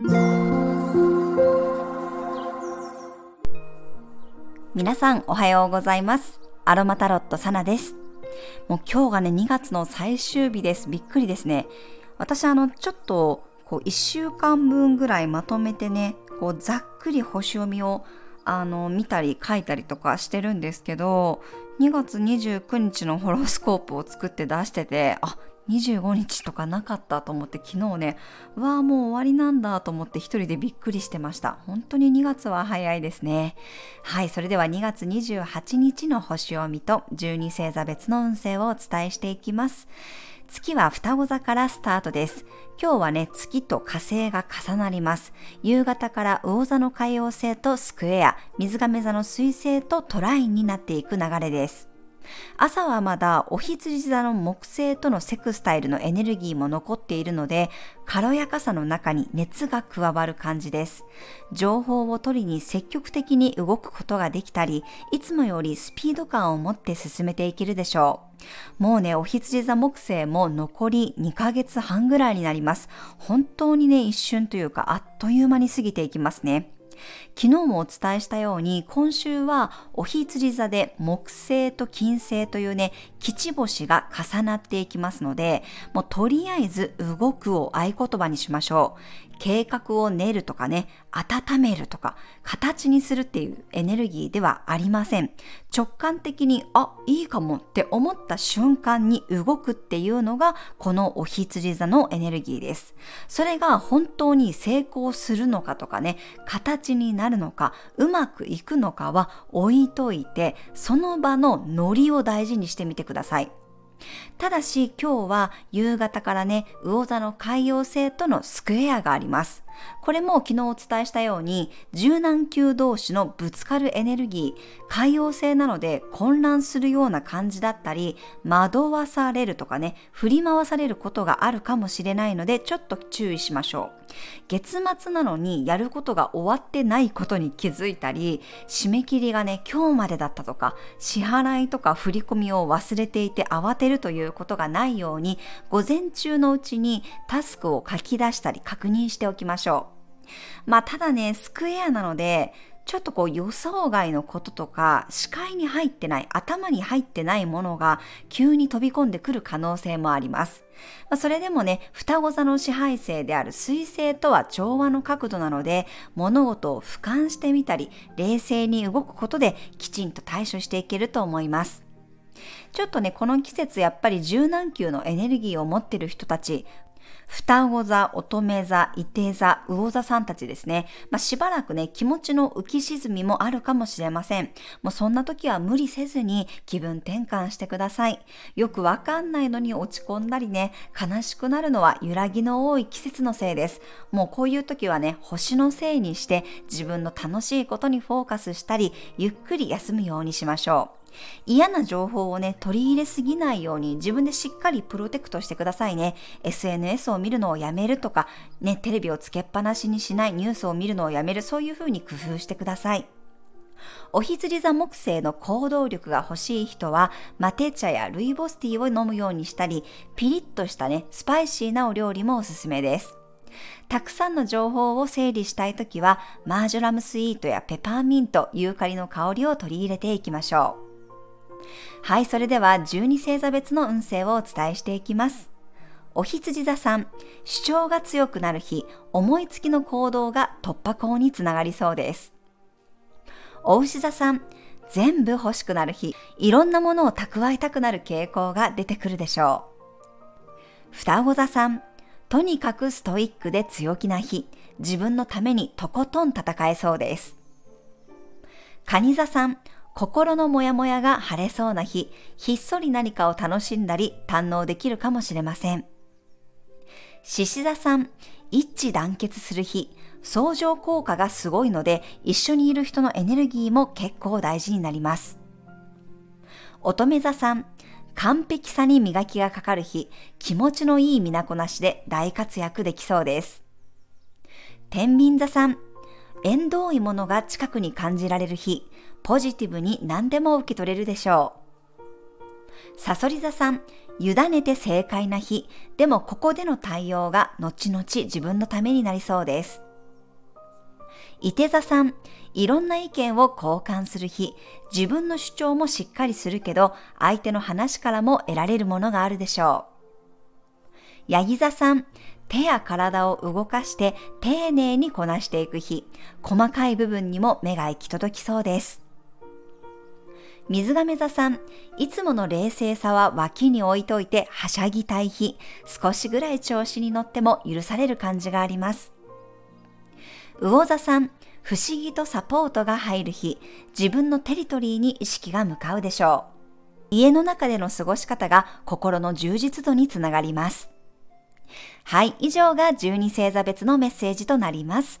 皆さんおはようございます。アロマタロットサナです。もう今日がね、2月の最終日です。びっくりですね。私あの、ちょっと、こう、1週間分ぐらいまとめてね、こう、ざっくり星読みを、あの、見たり書いたりとかしてるんですけど、2月29日のホロスコープを作って出してて、あ、25日とかなかったと思って昨日ね、うわあもう終わりなんだと思って一人でびっくりしてました。本当に2月は早いですね。はい、それでは2月28日の星読みと12星座別の運勢をお伝えしていきます。月は双子座からスタートです。今日はね、月と火星が重なります。夕方から魚座の海洋星とスクエア、水亀座の水星とトラインになっていく流れです。朝はまだお羊座の木星とのセクスタイルのエネルギーも残っているので、軽やかさの中に熱が加わる感じです。情報を取りに積極的に動くことができたり、いつもよりスピード感を持って進めていけるでしょう。もうね、お羊座木星も残り2ヶ月半ぐらいになります。本当にね、一瞬というか、あっという間に過ぎていきますね。昨日もお伝えしたように今週はお羊座で木星と金星というね吉星が重なっていきますのでもうとりあえず動くを合言葉にしましょう。計画を練るとかね温めるとか形にするっていうエネルギーではありません。直感的にあいいかもって思った瞬間に動くっていうのがこのお羊座のエネルギーです。それが本当に成功するのかとかね形になるのかうまくいくのかは置いといてその場のノリを大事にしてみてくださいただし今日は夕方からね、魚座の海洋星とのスクエアがあります。これも昨日お伝えしたように、柔軟球同士のぶつかるエネルギー、海洋星なので混乱するような感じだったり、惑わされるとかね、振り回されることがあるかもしれないので、ちょっと注意しましょう。月末なのにやることが終わってないことに気づいたり、締め切りがね、今日までだったとか、支払いとか振り込みを忘れていて慌てるということがないように、午前中のうちにタスクを書き出したり確認しておきましょう。まあただね、スクエアなので、ちょっとこう予想外のこととか視界に入ってない頭に入ってないものが急に飛び込んでくる可能性もあります。まあ、それでもね双子座の支配性である水星とは調和の角度なので物事を俯瞰してみたり冷静に動くことできちんと対処していけると思います。ちょっとね、この季節やっぱり柔軟球のエネルギーを持ってる人たち、双子座、乙女座、伊手座、魚座さんたちですね。まあ、しばらくね、気持ちの浮き沈みもあるかもしれません。もうそんな時は無理せずに気分転換してください。よくわかんないのに落ち込んだりね、悲しくなるのは揺らぎの多い季節のせいです。もうこういう時はね、星のせいにして自分の楽しいことにフォーカスしたり、ゆっくり休むようにしましょう。嫌な情報をね、取り入れすぎないように自分でしっかりプロテクトしてくださいね。SNS を見るのをやめるとか、ね、テレビをつけっぱなしにしないニュースを見るのをやめる、そういうふうに工夫してください。お羊座木星の行動力が欲しい人は、マテ茶やルイボスティーを飲むようにしたり、ピリッとしたね、スパイシーなお料理もおすすめです。たくさんの情報を整理したいときは、マージョラムスイートやペパーミント、ユーカリの香りを取り入れていきましょう。はい、それでは12星座別の運勢をお伝えしていきます。お羊座さん、主張が強くなる日、思いつきの行動が突破口につながりそうです。お牛座さん、全部欲しくなる日、いろんなものを蓄えたくなる傾向が出てくるでしょう。双子座さん、とにかくストイックで強気な日、自分のためにとことん戦えそうです。蟹座さん、心のモヤモヤが晴れそうな日、ひっそり何かを楽しんだり堪能できるかもしれません。獅子座さん、一致団結する日、相乗効果がすごいので、一緒にいる人のエネルギーも結構大事になります。乙女座さん、完璧さに磨きがかかる日、気持ちのいい身なこなしで大活躍できそうです。天秤座さん、縁遠いものが近くに感じられる日、ポジティブに何でも受け取れるでしょう。さそり座さん、委ねて正解な日、でもここでの対応が後々自分のためになりそうです。伊手座さん、いろんな意見を交換する日、自分の主張もしっかりするけど、相手の話からも得られるものがあるでしょう。ヤギ座さん、手や体を動かして丁寧にこなしていく日、細かい部分にも目が行き届きそうです。水亀座さん、いつもの冷静さは脇に置いといてはしゃぎたい日、少しぐらい調子に乗っても許される感じがあります。魚座さん、不思議とサポートが入る日、自分のテリトリーに意識が向かうでしょう。家の中での過ごし方が心の充実度につながります。はい、以上が12星座別のメッセージとなります。